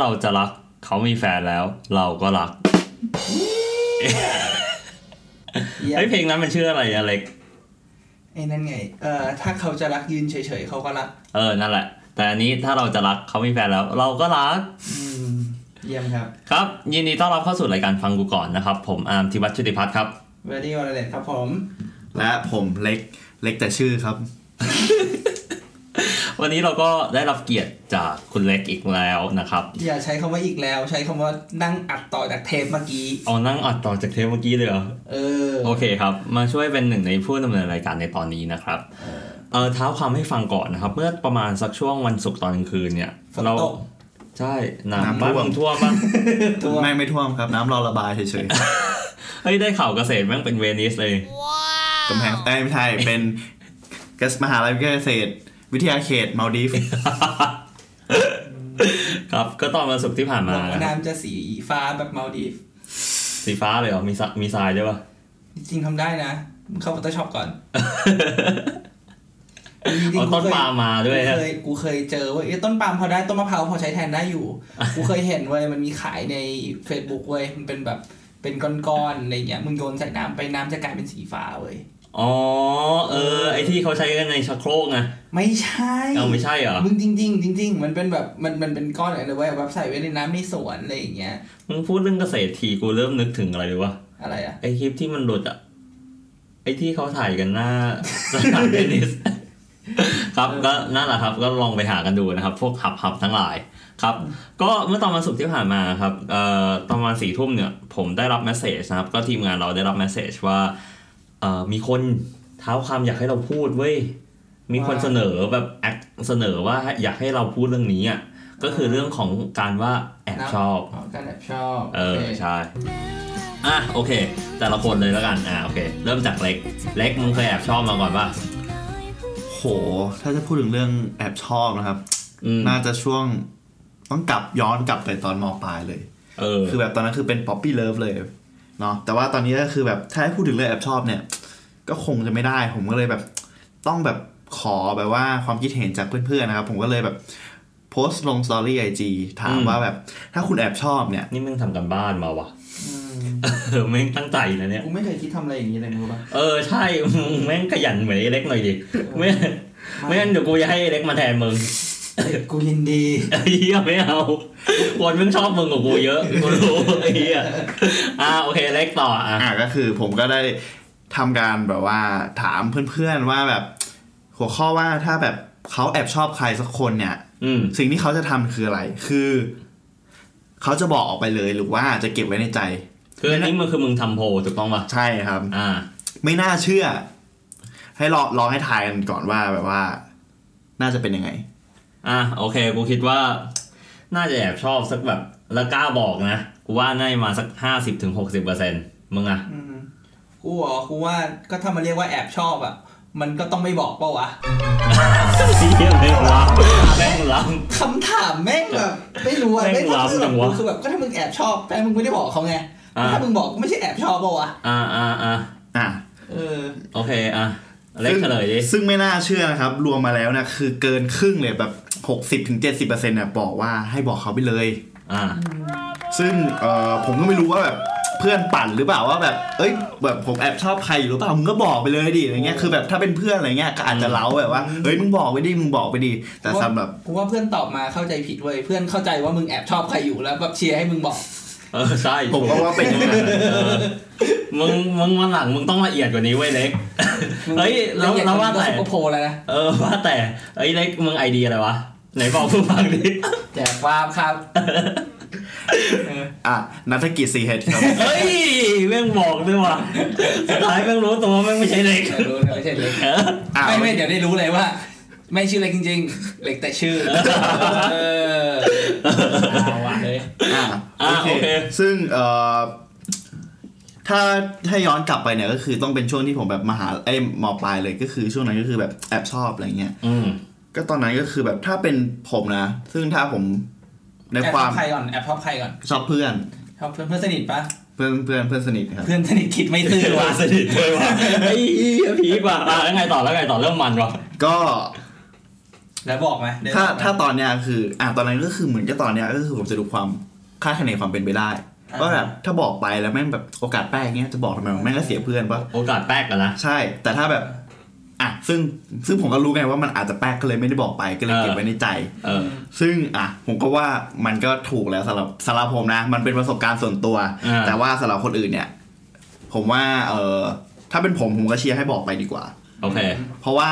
เราจะรัก เขามีแฟนแล้ว เราก็รักเยี่ยมเฮ้ยเพลงนั้นมันชื่ออะไรอะเล็กไอ้นั่นไง เอ่อถ้าเขาจะรักยืนเฉยๆเขาก็รัก เออนั่นแหละ แต่อันนี้ถ้าเราจะรักเขามีแฟนแล้ว เราก็รักอืมเยี่ยมครับ ครับ ยินดีต้อนรับเข้าสู่รายการฟังกูก่อนนะครับ ผมอาร์มธิวัฒน์ชุติพัฒน์ครับเวดี้วอลเลตครับผม และผมเล็กเล็กแต่ชื่อครับ วันนี้เราก็ได้รับเกียรติจากคุณเล็กอีกแล้วนะครับ อย่าใช้คำว่าอีกแล้ว ใช้คำว่านั่งอัดต่อจากเทปเมื่อกี้เอานั่งอัดต่อจากเทปเมื่อกี้เลยเหรอเออโอเคครับ มาช่วยเป็นหนึ่งในผู้ดำเนินรายการในตอนนี้นะครับเออเท้าความให้ฟังก่อนนะครับ เมื่อประมาณสักช่วงวันศุกร์ตอนกลางคืนเนี่ยฝนเราตกใช่น้ำน้ำท่บ้านวมมึงท่วมปะตัวไม่ไม่ท่วมครับ น้ำรอระบายเฉยเฮ้ยได้ข่าวเกษตรแม่งเป็นเวนิสเลยๆกำแพงใต้ไม่ใช่เป็นกสมหาลัยเกษตร วิทยาเขตมาลดีฟครับก็ตอนวันศุกร์ที่ผ่านหมาวังว่านะครับน้ำจะสีฟ้าแบบมาลดีฟสีฟ้าเลยเหรอมีสะมีทรายด้วยปะจริงๆทำได้นะมึงเข้า Photoshop ก่อนจริงเอาๆต้นกูเคยปาล์มมาด้วยกูฮะเคยกูเคยเจอเว้ยเอ้ยต้นปาล์มพอได้ต้นมะพร้าวพอใช้แทนได้อยู่ กูเคยเห็นเว้ยมันมีขายใน Facebook เว้ยมันเป็นแบบเป็นก้อนๆอะไรเงี้ยมึงโยนใส่น้ำไปน้ำจะกลายเป็นสีฟ้าเว้ย อ๋อ เออ ไอที่เขาใช้กันในชักโครกไงไม่ใช่เอาไม่ใช่เหรอมึงจริง ๆ จริง ๆ มันเป็นแบบมันมันเป็นก้อนอะไรเว้ยแบบใส่ไว้ในน้ำในสวนอะไรอย่างเงี้ยมึงพูดเรื่องเกษตรทีกูเริ่มนึกถึงอะไรรู้ปะอะไรอะไอคลิปที่มันหลุดอะไอที่เขาถ่ายกันหน้าสนามเทนนิสครับก็นั่นแหละครับ ก็ลองไปหากันดูนะครับ พวกหับหับทั้งหลายครับ ก็เมื่อตอนวันศุกร์ที่ผ่านมาครับเอ่อตอนประมาณสี่ทุ่มเนี่ย ผมได้รับ message นะครับ ก็ทีมงานเราได้รับ message ว่าเอ่อ มีคนเท้าความอยากให้เราพูดเว้ยมีคนเสนอแบบแอคเสนอว่าอยากให้เราพูดเรื่องนี้อะก็คือเรื่องของการว่าแอบชอบอ๋อการแอบชอบเออโคใช่อะโอเค แต่ละคนเลยแล้วกันอะโอเค เริ่มจากเล็ก เล็กมึงเคยแอบชอบมาก่อนป่ะโห ถ้าจะพูดถึงเรื่องแอบชอบนะครับอืมน่าจะช่วงต้องกลับย้อนกลับไปตอนมปลายเลย เออ คือแบบตอนนั้นคือเป็น puppy love เลย เนาะแต่ว่าตอนนี้ก็คือแบบถ้าให้พูดถึงเรื่องแอบชอบเนี่ย ก็คงจะไม่ได้ ผมก็เลยแบบต้องแบบขอแบบว่าความคิดเห็นจากเพื่อนๆนะครับ ผมก็เลยแบบโพสต์ลง story IG ถามอืมว่าแบบ ถ้าคุณแอบชอบเนี่ย นี่มึงทำการบ้านมาว่ะอืมเออแม่งตั้งใจนะเนี่ยกูไม่เคยคิดทำอะไรอย่างนี้เลยมึงรู้ปะเออใช่มึงแม่งขยันเหมือนไอ้เล็กหน่อยดิไม่ไม่งั้นเดี๋ยวกูจะให้ไอ้เล็กมาแทนมึงเอ้ย กูยินดีไอ้เหี้ยไม่เอาคนมึงชอบมึงกว่ากูเยอะกูรู้ไอ้เหี้ยอ่าโอเคเล็กต่ออะอะก็คือผมก็ได้ทำการแบบว่าถามเพื่อนๆว่าแบบ หัวข้อว่าถ้าแบบเขาแอบชอบใครสักคนเนี่ยอืมสิ่งที่เขาจะทำคืออะไร คือเขาจะบอกออกไปเลยหรือว่าจะเก็บไว้ในใจ คืออันนี้มันคือมึงทำโพลถูกต้องป่ะใช่ครับ อ่า ไม่น่าเชื่อ ให้ลองลองให้ทายกันก่อนว่าแบบว่า น่าจะเป็นยังไง อะโอเค กูคิดว่า น่าจะแอบชอบสักแบบแล้วกล้าบอกนะ กูว่าน่าจะมาสักห้าสิบถึงหกสิบเปอร์เซ็นต์มึงอะอืมกูเหรอกูว่าก็ถ้ามันเรียกว่าแอบชอบอะมันก็ต้องไม่บอกเปล่าวะเฮียแม่งล้ำแม่งล้คำถามแม่งแบบไม่รู้อะแม่งไม่ล้ำจังวะคือแบบก็ถ้ามึงแอบชอบแต่มึงไม่ได้บอกเขาไงอ่าถ้ามึงบอกก็ไม่ใช่แอบชอบเปล่าวะำอ่าอ่าอ่าอะเออโอเคอะเล็กเฉลยดิซึ่งไม่น่าเชื่อนะครับ รวมมาแล้วเนี่ยคือเกินครึ่งเลยแบบ หกสิบถึงเจ็ดสิบเปอร์เซ็นต์เนี่ยบอกว่าให้บอกเขาไปเลย อ่า ซึ่งเอ่อผมก็ไม่รู้ว่าแบบเพื่อนปั่นหรือเปล่าว่าแบบ เอ้ย แบบผมแอบชอบใครอยู่หรือเปล่า มึงก็บอกไปเลยดิ อะไรเงี้ย คือแบบถ้าเป็นเพื่อนอะไรเงี้ยก็อาจจะเล้าแบบว่า เฮ้ย มึงบอกไปดิ มึงบอกไปดิ แต่สำหรับ กูว่าเพื่อนตอบมาเข้าใจผิดเว้ย เพื่อนเข้าใจว่ามึงแอบชอบใครอยู่แล้วแบบเชียร์ให้มึงบอก เออใช่ผมก็ว่าเป็นอย่างนั้นเออมึงมึงวันหลังมึงต้องละเอียดกว่านี้เว้ยเล็กเฮ้ยแล้วแล้วว่าแต่ซุปเปอร์โพลแล้วนะเออว่าแต่เอ้ยเล็กมึง ID อะไรวะไหนบอกผู้ฟังดิแจก warp ครับเอออะนัฐกิจสีเฮดครับเฮ้ยแม่งบอกด้วยว่ะสุดท้ายแม่งรู้ตัวว่าแม่งไม่ใช่เล็กไม่รู้นะไม่ใช่เล็กเอออะไม่ไม่เดี๋ยวได้รู้เลยว่า ไม่ชื่อเล็กจริงๆ เล็กแต่ชื่อเออเอาว่ะเลยอะอะโอเค ซึ่งเอ่อถ้าถ้าย้อนกลับไปเนี่ยก็คือต้องเป็นช่วงที่ผมแบบมหาไอ้ยมปลายเลยก็คือช่วงนั้นก็คือแบบแอบชอบอะไรเงี้ยอืมก็ตอนนั้นก็คือแบบถ้าเป็นผมนะ ซึ่งถ้าผมในแอบคชวาอมบใครก่อนแอบชอบใครก่อนชอบเพื่อนชอบเพื่อนเพื่อนสนิทปะเพื่อนเพื่อนเพื่อนสนิทครับ เพื่อนสนิทคิดไม่ซื่อว่าว่ะสนิทด้วยว่ะไอ้เหี้ยผีกว่าอะแล้วไงต่อแล้วไงต่อเริ่มมันวะก็ แล้วบอกไหมเดินถ้าบอกไหมถ้าตอนเนี้ยคืออะตอนนั้นก็คือเหมือนกับตอนเนี้ยก็คือผมจะดูความคาดคะเนความเป็นไปได้อ่าว่าแบบถ้าบอกไปแล้วแม่งแบบโอกาสแป้งเงี้ยจะบอกทำไมวะแม่งก็เสียเพื่อนปะโอกาสแป๊กกันนะใช่ แต่ถ้าแบบอะซึ่งซึ่งผมก็รู้ไงว่ามันอาจจะแป๊กก็เลยไม่ได้บอกไปก็เลยเก็บไว้ในใจเออซึ่งอะผมก็ว่ามันก็ถูกแล้วสำหรับสำหรับผมนะ มันเป็นประสบการณ์ส่วนตัวอ่าแต่ว่าสำหรับคนอื่นเนี่ย ผมว่าเออถ้าเป็นผมผมก็เชียร์ให้บอกไปดีกว่าโอเค เพราะว่า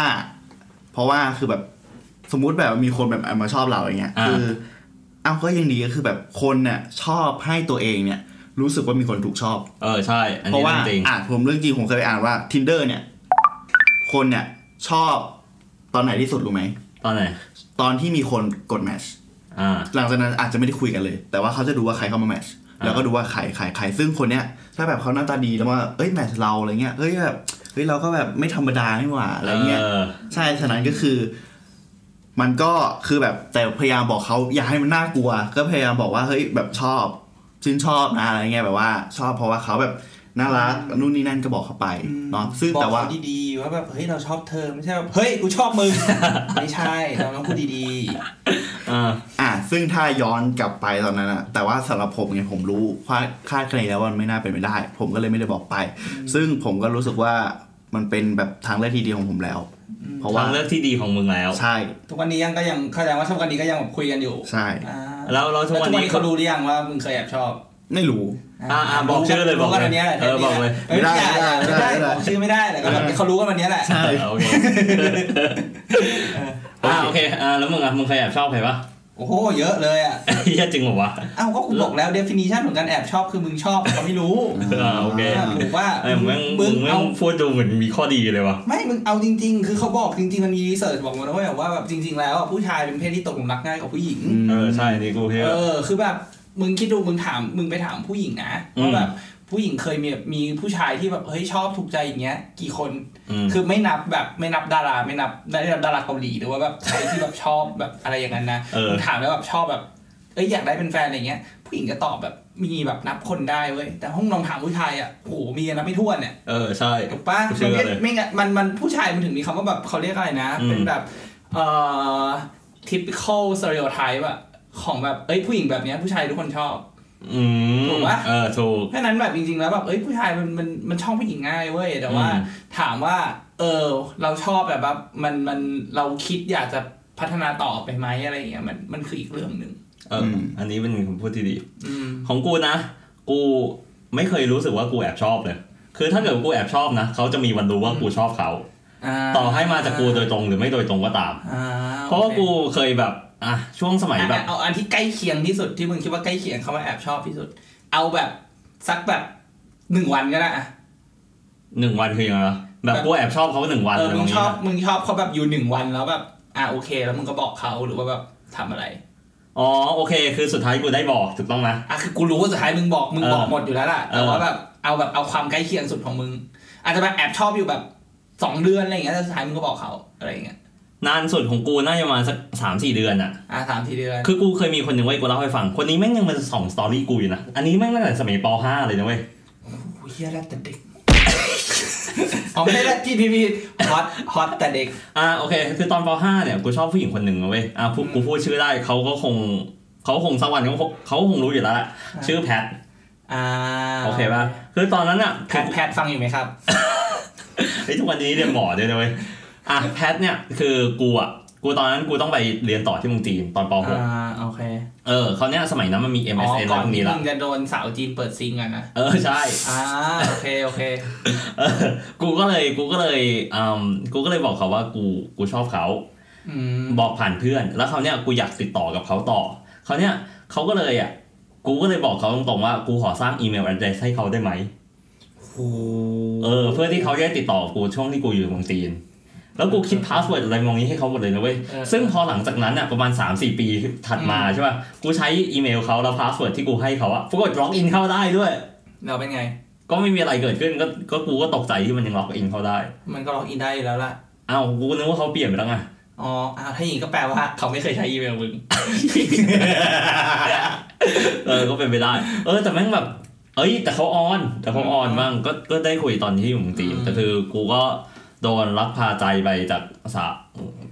เพราะว่าคือแบบ สมมุติแบบมีคนแบบมาชอบเราอย่างเงี้ยอ่าคืออ้าวก็ยังดีก็คือแบบคนเนี่ยชอบให้ตัวเองเนี่ย รู้สึกว่ามีคนถูกชอบ เออใช่อันเพนี้ราะว่าเรื่องจริงอะผมเรื่องจริงผมเคยไปอ่านว่า tinder เนี่ย คนเนี่ยชอบตอนไหนที่สุดรู้ไหมตอนไหนตอนที่มีคนกดแมชอ่าหลังจากนั้นอาจจะไม่ได้คุยกันเลย แต่ว่าเขาจะดูว่าใครเข้ามาแมชอ่าแล้วก็ดูว่าใครใครใครซึ่งคนเนี้ยถ้าแบบเขาหน้าตาดีแล้วว่าเอ้ยแมชเราอะไรเงี้ยเฮ้ยแบบเฮ้ยเราก็แบบไม่ธรรมดานี่หว่าอะไรเงี้ยเออใช่ฉะนั้นก็คือ มันก็คือแบบแต่พยายามบอกเขาอย่าให้มันน่ากลัว ก็พยายามบอกว่าเฮ้ยแบบชอบชื่นชอบนะอะไรเงี้ยแบบว่า ชอบเพราะว่าเขาแบบน่ารักนู่นนี่นั่นก็บอกเขาไปเนาะซึ่งบอกแต่ว่าเขดีๆว่าแบบเฮ้ยเราชอบเธอไม่ใช่แบบเฮ้ยกูชอบมึงไม่ใช่เราต้องพูดดีอ่าอะซึ่งถ้าย้อนกลับไปตอนนั้นอะแต่ว่าสำหรับผมเนี่ยผมรู้คาดคาดคะเนแล้วว่ามันไม่น่าเป็นไปได้ ผมก็เลยไม่ได้บอกไป ซึ่งผมก็รู้สึกว่ามันเป็นแบบทางเลือกที่ดีของผมแล้ว เพราะว่าทางเลือกที่ดีของมึงแล้ว ใช่ๆทุกวันนี้ยังก็ยังเข้าใจว่าทุกวันนี้ก็ยังแบบคุยกันอยู่ใช่อ่าแล้วแล้วทุแล้วกทุวันกวันนี้นี้เขารู้หรือยังว่ามึงเคยแอบชอบ ไม่รู้อ่าอ่าบอกชื่อเลยบอกรู้กันเลวันยนี้แหละเออบอกเลยไม่ได้ไม่ไม่ได้ได้ไม่ได้บอกชื่อไม่ได้แต่ก็แบบเขารู้กันวันนี้แหละใช่โอเคอ่าโอเคอ่าแล้วมึงอะมึงเคยแอบชอบใครปะ โอ้โหเยอะเลยอะเฮียจริงเหรอวะเอ้าก็กูบอกแล้ว definition ของการแอบชอบคือมึงชอบเขาไม่รู้อ่าโอเคอ่าถูกว่าไอ้มึงแม่งมึมึงงแม่เอางพูดดูเหมือนมีข้อดีเลยวะไม่มึงเอาจริง ๆ คือเขาบอกจริงๆมันมีรีเสิร์ชบอกมาด้วยว่าแบบจริง ๆ แล้วอะผู้ชายเป็นเพศที่ตกหลุมรักง่ายกว่าผู้หญิงเออใช่นี่กูเฮียเออคือแบบมึงคิดดูมึงถามมึงไปถามผู้หญิงนะอืมว่าแบบ ผู้หญิงเคยมีมีผู้ชายที่แบบเฮ้ยชอบถูกใจอย่างเงี้ย กี่คนอืมคือไม่นับแบบไม่นับดาราไม่นับไม่นับดาราเกาหลีหรือว่าแบบใครที่แบบชอบแบบอะไรอย่างนั้นนะเออมึงถามแล้วแบบชอบแบบเอ้ยอยากได้เป็นแฟนอะไรเงี้ย ผู้หญิงจะตอบแบบมีแบบนับคนได้เว้ยแต่ห้องลองถามผู้ชายอะโหมีนับไม่ถ้วนเนี่ยเออใช่ถูกปะเชื่มันอไม่เลยไม่งั้นมันมันผู้ชายมันถึงมีคำว่าแบบเขาเรียกอะไรนะอืมเป็นแบบเอ่อ typical stereotype อะของแบบเอ้ยผู้หญิงแบบเนี้ยผู้ชายทุกคนชอบอืม ถูกปะเออถูกเพราะฉะนั้นแบบจริงๆแล้วแบบเอ้ยผู้ชายมันมันมันชอบผู้หญิงง่ายเว้ยแต่ว่าอืมถามว่า เออ เราชอบแบบว่ามันมันเราคิดอยากจะพัฒนาต่อไปไหมอะไรอย่างเงี้ยมันมันคืออีกเรื่องหนึ่งเอออมอันนี้เป็นคำพูดที่ดีอืมของกูนะ กูไม่เคยรู้สึกว่ากูแอบชอบเลย คือถ้าเกิดกูแอบชอบนะเขาจะมีวันรู้ว่ากูชอบเขาต่อให้มาจากกูโดยตรงหรือไม่โดยตรงก็ตามอ่เพราะว่าโอคกูเคยแบบ อะช่วงสมัยอะแบบเอาอันที่ใกล้เคียงที่สุดที่มึงคิดว่าใกล้เคียงคำว่าแอบชอบที่สุด เอาแบบสักแบบหนึ่งวันก็ได้อะหนึ่งวันคือยังไงวะแบบแบบกูแอบชอบเขาหนึ่งวันเอออะไรมึบางงชอบอย่างมึงชอบเขาแบบอยู่หนึ่งวันแล้วแบบอะโอเค แล้วมึงก็บอกเขาหรือว่าแบบทำอะไรอ๋อโอเค คือสุดท้ายกูได้บอกถูกต้องไหมอะคือกูรู้ว่าสุดท้ายมึงบอกมึงเออบอกหมดอยู่แล้วล่ะแต่เออว่าแบบเอาแบบเอาความใกล้เคียงสุดของมึง อาจจะแบบแอบชอบอยู่แบบสองเดือนอะไรอย่างเงี้ยแต่สุดท้ายมึงก็บอกเขาอะไรอย่างเงี้ย นานสุดของกูน่าจะประมาณสักสามสี่เดือนอะอะสามทีเดือน คือกูเคยมีคนหนึ่งไว้ยกูเล่าให้ฟัง คนนี้แม่งยังเป็นสองสตอรี่กูอยู่นะ อันนี้แม่งตั้งแต่สมัยป .5 เลยนะเว้ยโอ้ยเฮียแรกแต่เด็กอ๋อไม่ได้แรกพี่พี่พี่ฮอตฮอตแต่เด็ก อ่าโอเค คือตอนป .5 เนี่ยกูชอบผู้หญิงคนหนึ่งนะเว้ย อ่าพูดกูพูดชื่อได้เขาก็คงเขาคงสักวันเขาคงเขาคงรู้อยู่แล้วแหละชื่อแพทอ่าโอเคป่ะ คือตอนนั้นอะแพทแพทฟังอยู่ไหมครับไอ้ยทุกวันนี้เรียนหมอด้วยนะเว้ย อะแพทเนี่ยคือกูอะกูตอนนั้นกูต้องไปเรียนต่อที่เมืองจีนตอนปอ่าโอเค .6 เออเขาวเนี้ยสมัยนั้นมันมีอ๋อ MSN ก่อนแล้วพวกที่นี้ละมึงจะโดนสาวจีนเปิดซิงกันนะ เออใช่ อ่าโอเคโอเคเออกูก็เลยกูก็เลยอืมกูก็เลยบอกเขาว่ากูกูชอบเขาอืมบอกผ่านเพื่อน แล้วเขาวเนี้ยกูอยากติดต่อกับเขาต่อคราวเนี้ยเขาก็เลยอะกูก็เลยบอกเขาตรงๆว่ากูขอสร้างอีเมล address ให้เขาได้ไหมโอ้เออ เพื่อที่เขาจะได้ติดต่อกูช่วงที่กูอยู่เมืองจีน แล้วกูคิด password อะไรพวกนี้ให้เขาหมดเลยนะเว้ยเออซึ่งพอหลังจากนั้นอะประมาณ 3-4 ปีถัดมาใช่ป่ะ กูใช้อีเมลเขาแล้ว password ที่กูให้เขาอะปรากฏ login เข้าได้ด้วยแล้วเป็นไง ก็ไม่มีอะไรเกิดขึ้นก็ก็กูก็ตกใจที่มันยัง login เข้าได้ มันก็ login ได้อยู่แล้วล่ะอ้าวกูนึกว่าเขาเปลี่ยนไปแล้วไงอ๋ออ่าถ้าอย่างนี้ก็แปลว่าเขาไม่เคยใช้อีเมลมึง เออ ก็เป็นไปได้ เออ แต่แม่งแบบ เอ้ย แต่เขาออน แต่เขาออนบ้าง ก็ ก็ได้คุยตอนที่อยู่เมืองจีนอืมแต่คือกูก็ โดนลักพาใจไปจากสาว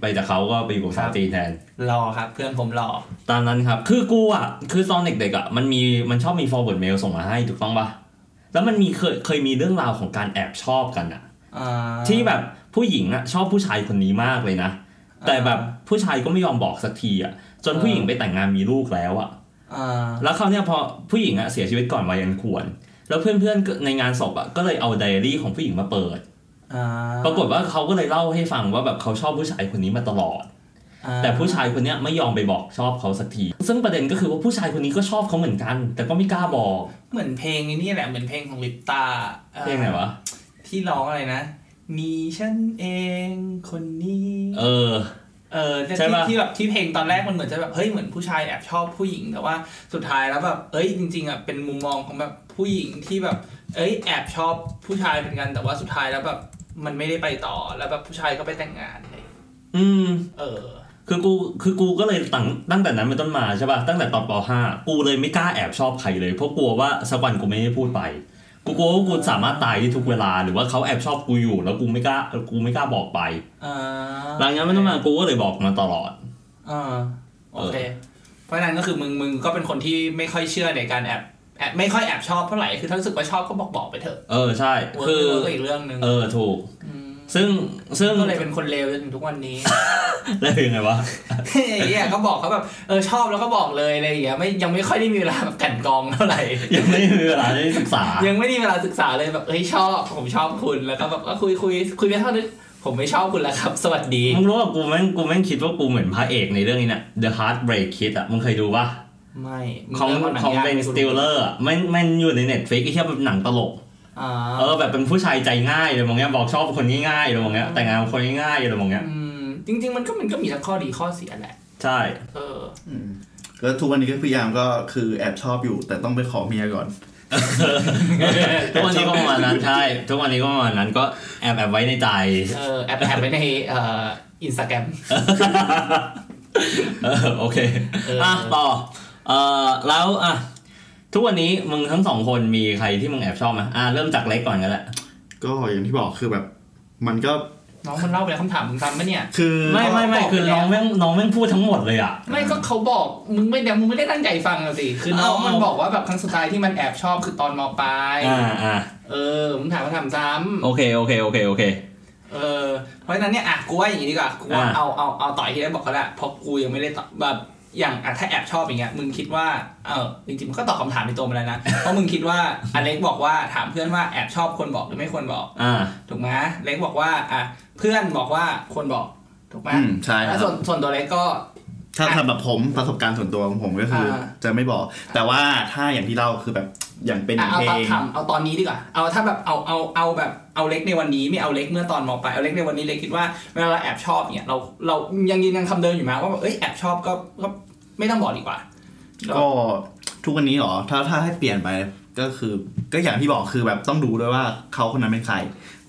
ไปจากเขาก็ไปอยู่กับสาวจีนแทนรอครับ เพื่อนผมรอตามนั้นครับ คือกูอะคือตอนเด็กๆอะมันมีมันชอบมี forward mail ส่งมาให้ถูกต้องปะแล้วมันมีเคยเคยมีเรื่องราวของการแอบชอบกันอะอ่าที่แบบผู้หญิงอะชอบผู้ชายคนนี้มากเลยนะ แต่แบบผู้ชายก็ไม่ยอมบอกสักทีอะ จนผู้หญิงไปแต่งงานมีลูกแล้วอะอ่าแล้วเขาวเนี่ยพอผู้หญิงอะเสียชีวิตก่อนวัยอันควร แล้วเพื่อนๆก็ในงานศพอะก็เลยเอาไดอารี่ของผู้หญิงมาเปิดอ่า ปรากฏว่าเขาก็เลยเล่าให้ฟังว่าแบบเขาชอบผู้ชายคนนี้มาตลอดอ่าแต่ผู้ชายคนเนี้ยไม่ยอมไปบอกชอบเขาสักที ซึ่งประเด็นก็คือว่าผู้ชายคนนี้ก็ชอบเขาเหมือนกัน แต่ก็ไม่กล้าบอก เหมือนเพลงไอ้นี่แหละ เหมือนเพลงของลิปตาอ่อเพลงไหนวะ ที่ร้องอะไรนะ มีฉันเองคนนี้ เออเออที่ใช่ปะที่แบบที่เพลงตอนแรกมันเหมือนจะแบบเฮ้ยเหมือนผู้ชายแอบชอบผู้หญิงแต่ว่าสุดท้ายแล้วแบบเอ้ยจริงๆอะเป็นมุมมองของแบบผู้หญิงที่แบบ เอ้ยแอบชอบผู้ชายเหมือนกันแต่ว่าสุดท้ายแล้วแบบ มันไม่ได้ไปต่อแล้วแบบผู้ชายก็ไปแต่งงานอะไรอย่างเงี้ยอืม เออ คือกูคือกูก็เลยตั้งตั้งแต่นั้นเป็นต้นมาใช่ป่ะตั้งแต่ตอนป .5 กูเลยไม่กล้าแอบชอบใครเลย เพราะกลัวว่าสักวันกูไม่ได้พูดไป กูกลัวว่ากูสามารถตายได้ทุกเวลาหรือว่าเขาแอบชอบกูอยู่ แล้วกูไม่กล้ากูไม่กล้าบอกไปอ่าหลังจากนั้นเป็นต้นมากูก็เลยบอกมาตลอดอ่าโอเค เพราะฉะนั้นก็คือมึงมึงก็เป็นคนที่ไม่ค่อยเชื่อในการแอบ แอบไม่ค่อยแอบชอบเท่าไหร่คือถ้ารู้สึกว่าชอบก็บอกบอกไปเถอะเออใช่ work หรือกไม่ work ก็อีกเรื่องหนึ่งเออถูกมซึ่งซึ่งก็เลยเป็นคนเลวจนถึงทุกวันนี้แล้วเป็นไงวะเฮ้ยเนี่ยก็บอกเขาแบบเออชอบแล้วก็บอกเลยอะไรอย่างเงี้ยไม่ยังไม่ค่อยได้มีเวลาแบบกลันกรองเท่าไหร่ยังไม่มีเวลาได้ศึกษา ยังไม่ได้มีเวลาศึกษาเลยแบบเฮ้ยชอบผมชอบคุณแล้วก็แบบก็คุยคุยคุยไปเท่านี้ผมไม่ชอบคุณแล้วครับ สวัสดีมึงรู้ว่ากูแม่งกูแม่งคิดว่ากูเหมือนพระเอกในเรื่องนี้เนี่ย The Heartbreak Kid อะมึงเคยดูปะ ไม่ของของเบนสติลเลอร์อะมันมันอยู่ใน Netflix ไอ้ที่เป็นหนังตลกอ่าเออแบบเป็นผู้ชายใจง่ายเลยมองเงี้ยบอกชอบคนง่ายๆเลยมองเงี้ยแต่งงานกับคนง่ายๆเลยมองเงี้ยอืมจริง ๆ มันก็มันก็มีทั้งข้อดีข้อเสียแหละ ใช่ เอออืมก็ทุกวันนี้ก็พยายามก็คือแอบชอบอยู่ แต่ต้องไปขอเมียก่อนทุกวันนี้ก็ประมาณนั้นใช่ ทุกวันนี้ก็ประมาณนั้นก็แอบแอบไว้ในใจเออแอบแอบไปในเอ่ออินสตาแกรมเออโอเคเอออ่อะต่อ เอ่อแล้วอะทุกวันนี้มึงทั้งสองคนมีใครที่มึงแอบชอบไหมอะเริ่มจากเล็กก่อนกันแหละก็อย่างที่บอกคือแบบ มันก็น้องมันเล่าไปแล้วคำถามมึงทำปะเนี่ย คือไม่ไม่ไม่บอกไปคือแล้วน้องแม่งน้องแม่งพูดทั้งหมดเลยอะ ไม่ก็เขาบอกมึงไม่เดี๋ยวมึงไม่ได้ตั้งใจฟังอะสิคือน้องเอามัมันบอกว่าแบบครั้งสุดท้ายที่มันแอบชอบคือตอนมปลายอ่าอ่าเออมึงถามมาถามซ้โอเคโอเคโอเคโอเคำเออเพราะฉะนั้นเนี่ยอะกูว่าอย่างนี้ดีกว่ากูว่าอะเอาเอาเอาต่อยที่ได้บอกเขาละเพราะกูยังไม่ได้ตอบแบบ อย่างอะถ้าแอบชอบอย่างเงี้ยมึงคิดว่าเออจริงๆมันก็ตอบคำถามในตัวมันแล้วนะเพราะมึงคิดว่าอเล็กบอกว่าถามเพื่อนว่าแอบชอบควรบอกหรือไม่ควรบอกอ่าถูกไหมเล็กบอกว่าอะเพื่อนบอกว่าควรบอกถูกไหมอืมใช่คแล้รัวบส่วนส่วนตัวเล็กก็ถ้าทำแบบผมประสบการณ์ส่วนตัวของผมก็คืออาจะไม่บอก แต่ว่าถ้าอย่างที่เล่าคือแบบอย่างเป็นอะเอาเพลตองนทำเอาตอนนี้ดีกว่า เอาถ้าแบบเอาเอาเอาแบบเอาเล็กในวันนี้ไม่เอาเล็กเมื่อตอนมปลายเอาเล็กในวันนี้เล็กคิดว่าเวลาเราแอบชอบเนี่ยเราเรายังยืนยันคำเดิมอยู่ไหมว่าแบบเอ้ยแอบชอบก็ก็ ไม่ต้องบอกดีกว่า ก็ทุกวันนี้เหรอ ถ้าถ้าให้เปลี่ยนไปก็คือ ก็อย่างที่บอกคือแบบต้องดูด้วยว่าเขาคนนั้นเป็นใคร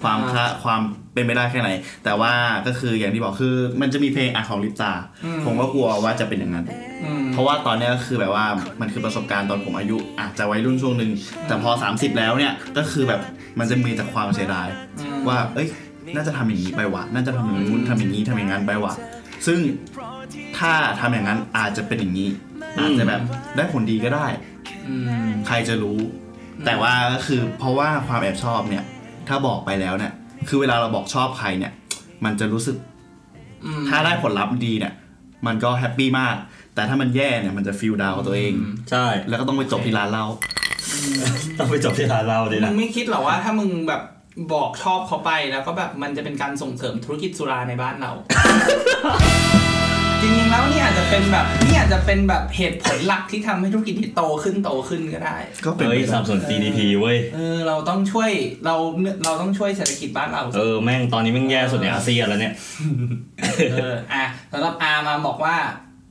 ความค่าความเป็นไปได้แค่ไหน แต่ว่าก็คืออย่างที่บอกคือ มันจะมีเพลงอะของลิปตาอืมผมก็กลัวว่าจะเป็นอย่างนั้นอืมเพราะว่าตอนเนี้ยก็คือแบบว่ามันคือประสบการณ์ตอนผมอายุอาจจะวัยรุ่นช่วงหนึ่งแต่พอ 30 แล้วเนี่ยก็คือแบบมันจะมีแต่ความเสียดายอืมว่า เอ้ย น่าจะทำอย่างนี้ไปวะน่าจะทำอย่างนู้นทำอย่างนี้ทำอย่างนั้นไปวะซึ่ง ถ้าทำอย่างนั้นอาจจะเป็นอย่างนี้ อาจจะแบบได้ผลดีก็ได้อืมใครจะรู้ แต่ว่าก็คือเพราะว่าความแอบชอบเนี่ย ถ้าบอกไปแล้วเนี่ย คือเวลาเราบอกชอบใครเนี่ย มันจะรู้สึกอืมถ้าได้ผลลัพธ์ดีเนี่ย มันก็แฮปปี้มาก แต่ถ้ามันแย่เนี่ยมันจะฟีลดาวตัวเอง ใช่ แล้วก็ต้องไปจบที่ร้านเหล้าต้องไปจบที่ร้านเราดีมึนะงไม่คิดเหรอว่าถ้ามึงแบบบอกชอบเขาไปแล้วก็แบบมันจะเป็นการส่งเสริมธุรกิจสุราในบ้านเรา จริงๆแล้วนี่อาจจะเป็นแบบนี่อาจจะเป็นแบบเหตุผลหลักที่ทำให้ธุรกิจที่โตขึ้นโตขึ้นก็ได้ ก็เป็นเฮ้ยไปสนัได้บสนุน GDP เว้ย เออเราต้องช่วยเราเราต้องช่วยเศรษฐกิจบ้านเราเออแม่งตอนนี้แม่งแย่สุดในอาเซียนแล้วเนี่ย เอออะสำหรับอาร์มาบอกว่า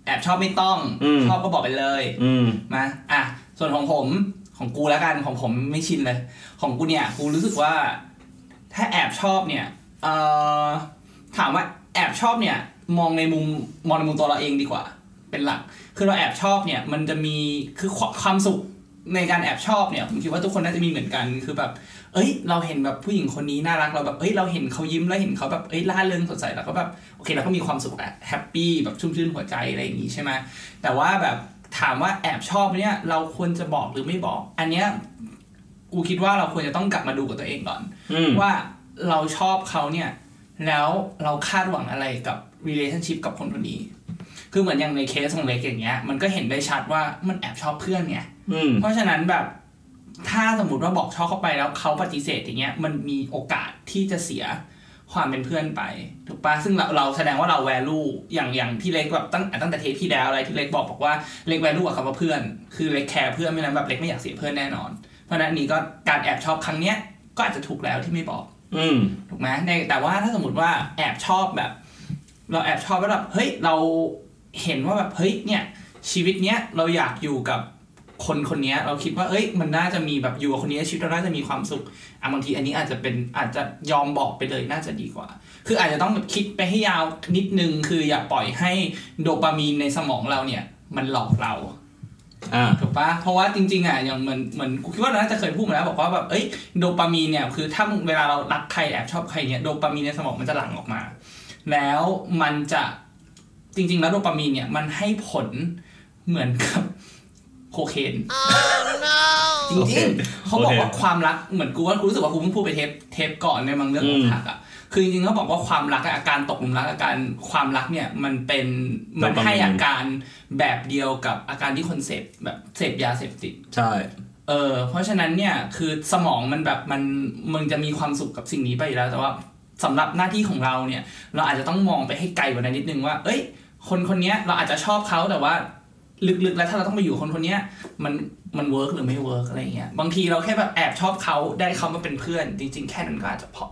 แอบชอบไม่ต้องอืม ชอบก็บอกไปเลยอืม มาอะส่วนของผมของกูแล้วกันของผมไม่ชินเลย ของกูเนี่ยกูรู้สึกว่า ถ้าแอบชอบเนี่ยเอ่อถามว่าแอบชอบเนี่ย มองในมุมมองในมุมตัวเราเองดีกว่า เป็นหลัก คือเราแอบชอบเนี่ย มันจะมีคือความความสุขในการแอบชอบเนี่ยผมคิดว่าทุกคนน่าจะมีเหมือนกันคือแบบ เอ้ย เราเห็นแบบผู้หญิงคนนี้น่ารักเราแบบเอ้ยเราเห็นเขายิ้มแล้วเห็นเขาแบบเอ้ยล่าเริงสดใสแล้วก็แบบโอเคเราก็มีความสุขอะแฮปปี้แบบชุ่มชื่นหัวใจอะไรอย่างงี้ใช่ไหมแต่ว่าแบบถามว่าแอบชอบเนี่ยเราควรจะบอกหรือไม่บอก อันเนี้ยกูคิดว่าเราควรจะต้องกลับมาดูกับตัวเองก่อนอืมว่าเราชอบเขาเนี่ย แล้วเราคาดหวังอะไรกับ relationship กับคนคนนี้ คือเหมือนอย่างในเคสของเล็กอย่างเงี้ย มันก็เห็นได้ชัดว่ามันแอบชอบเพื่อนไงอืมเพราะฉะนั้นแบบถ้าสมมติว่าบอกชอบเข้าไปแล้วเขาปฏิเสธอย่างเงี้ยมันมีโอกาสที่จะเสียความเป็นเพื่อนไปถูกปะซึ่งเราเราแสดงว่าเราแวลูอย่างอย่างที่เล็กแบบตั้งตั้งแต่เทปที่แล้วอะไรที่เล็กบอกบอกว่าเล็กแวลูกับคำว่าเพื่อน คือเล็กแคร์เพื่อนไม่นั้นแบบเล็กไม่อยากเสียเพื่อนแน่นอน เพราะฉะนั้นอันนี้ก็การแอบชอบครั้งเนี้ยก็อาจจะถูกแล้วที่ไม่บอก อืมถูกไหมในแต่ว่าถ้าสมมติว่าแอบชอบแบบ เราแอบชอบแล้วแบบเฮ้ยเราเห็นว่าแบบเฮ้ยเนี่ย ชีวิตเนี้ยเราอยากอยู่กับคนคนเนี้ยเราคิดว่าเอ้ย มันน่าจะมีแบบอยู่กับคนนี้ชีวิตเราน่าจะมีความสุขอะบางทีอันนี้อาจจะเป็นอาจจะยอมบอกไปเลยน่าจะดีกว่า คืออาจจะต้องแบบคิดไปให้ยาวนิดนึง คืออย่าปล่อยให้โดปามีนในสมองเราเนี่ย มันหลอกเราอ่าถูกปะเพราะว่าจริงๆอะอย่างเหมือนเหมือนกูคิดว่าเราน่าจะเคยพูดมาแล้วบอกว่าแบบเอ้ยโดปามีนเนี่ยคือถ้าเวลาเรารักใครแอบชอบใครเนี่ยโดปามีนในสมองมันจะหลั่งออกมา แล้วมันจะจริง ๆ แล้วโดปามีนเนี่ยมันให้ผลเหมือนกับโคเคนจโอเคริงๆเขาบอกว่าโอเคความรักเหมือนกูว่ากูรู้สึกว่ากูเพิ่งพูดไปเทปเทปก่อนในบางเรื่องอืขอมงหักอะคือจริงๆเขาบอกว่าความรักอะอาการตกหลุมรักอาการความรักเนี่ยมันเป็นมันให้อาการแบบเดียวกับอาการที่คนเสพแบบเสพยาเสพติดใช่เออเพราะฉะนั้นเนี่ยคือสมองมันแบบมันมึงจะมีความสุขกับสิ่งนี้ไปอยู่แล้วแต่ว่า สำหรับหน้าที่ของเราเนี่ย เราอาจจะต้องมองไปให้ไกลกว่านั้นนิดนึงว่า เอ้ย คนคนเนี้ยเราอาจจะชอบเขาแต่ว่า ลึกๆ แล้วถ้าเราต้องไปอยู่คนคนเนี้ยมันมัน work หรือไม่ work อะไรเงี้ยบางทีเราแค่แบบแอบชอบเขาได้เขามาเป็นเพื่อน จริง ๆ แค่นั้นก็อาจจะพอ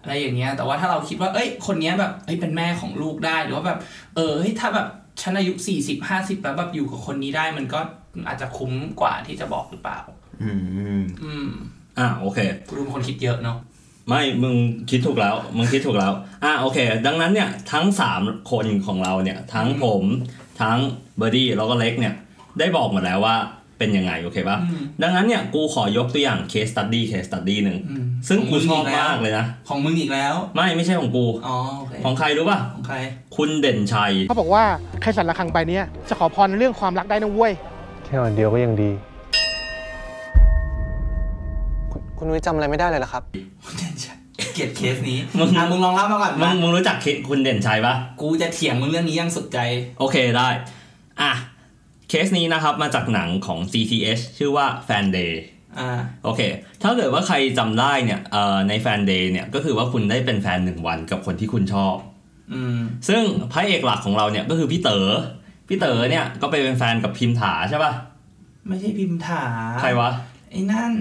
อะไรอย่างเงี้ยแต่ว่าถ้าเราคิดว่า เอ้ย คนเนี้ยแบบเอ้ยเป็นแม่ของลูกได้หรือว่าแบบ เออเฮ้ยถ้าแบบฉันอายุสี่สิบห้าสิบแล้วแบบอยู่กับคนนี้ได้มันก็อาจจะคุ้มกว่าที่จะบอกหรือเปล่า อืมอืมอ่าโอเคกูดูเป็นคนคิดเยอะเนาะ ไม่มึงคิดถูกแล้ว มึงคิดถูกแล้ว อะโอเค ดังนั้นเนี่ยทั้ง 3 คนของเราเนี่ย ทั้งผมทั้งเบอร์ดี้แล้วก็เล็กเนี่ย ได้บอกหมดแล้วว่าเป็นยังไงโอเคปะอืมดังนั้นเนี่ยกูขอยกตัวอย่าง case study case study หนึ่งอืมซึ่งขกูมึชอบกแล้วมากเลยนะ ของมึงอีกแล้ว ไม่ไม่ใช่ของกูอ๋อโอเคของใครรู้ป่ะของใคร คุณเด่นชัยเขาบอกว่าใครสั่นระฆังไปเนี่ยจะขอพรเรื่องความรักได้นะเว้ยแค่วันเดียวก็ยังดี คุณคุณนุ้ยจำอะไรไม่ได้เลยเหรอครับ เกลียดเคสนี้มึงอะมึงลองเล่ามาก่อนมึมางมึงรู้จักเคคุณเด่นชัยปะกูจะเถียงมึงเรื่องนี้อยังสุดใจ โอเคได้อะเคสนี้นะครับมาจากหนังของ CTH ชื่อว่า Fan Day อ่าโอเค ถ้าเกิดว่าใครจำได้เนี่ยเอ่อใน Fan Day เนี่ยก็คือว่าคุณได้เป็นแฟนหนึ่งวันกับคนที่คุณชอบอืมซึ่งพระเอกหลักของเราเนี่ยก็คือพี่เต๋อ พี่เต๋อเนี่ยก็ไปเป็นแฟนกับพิมถาใช่ปะไม่ใช่พิมถา ใครวะ ไอ้นั่น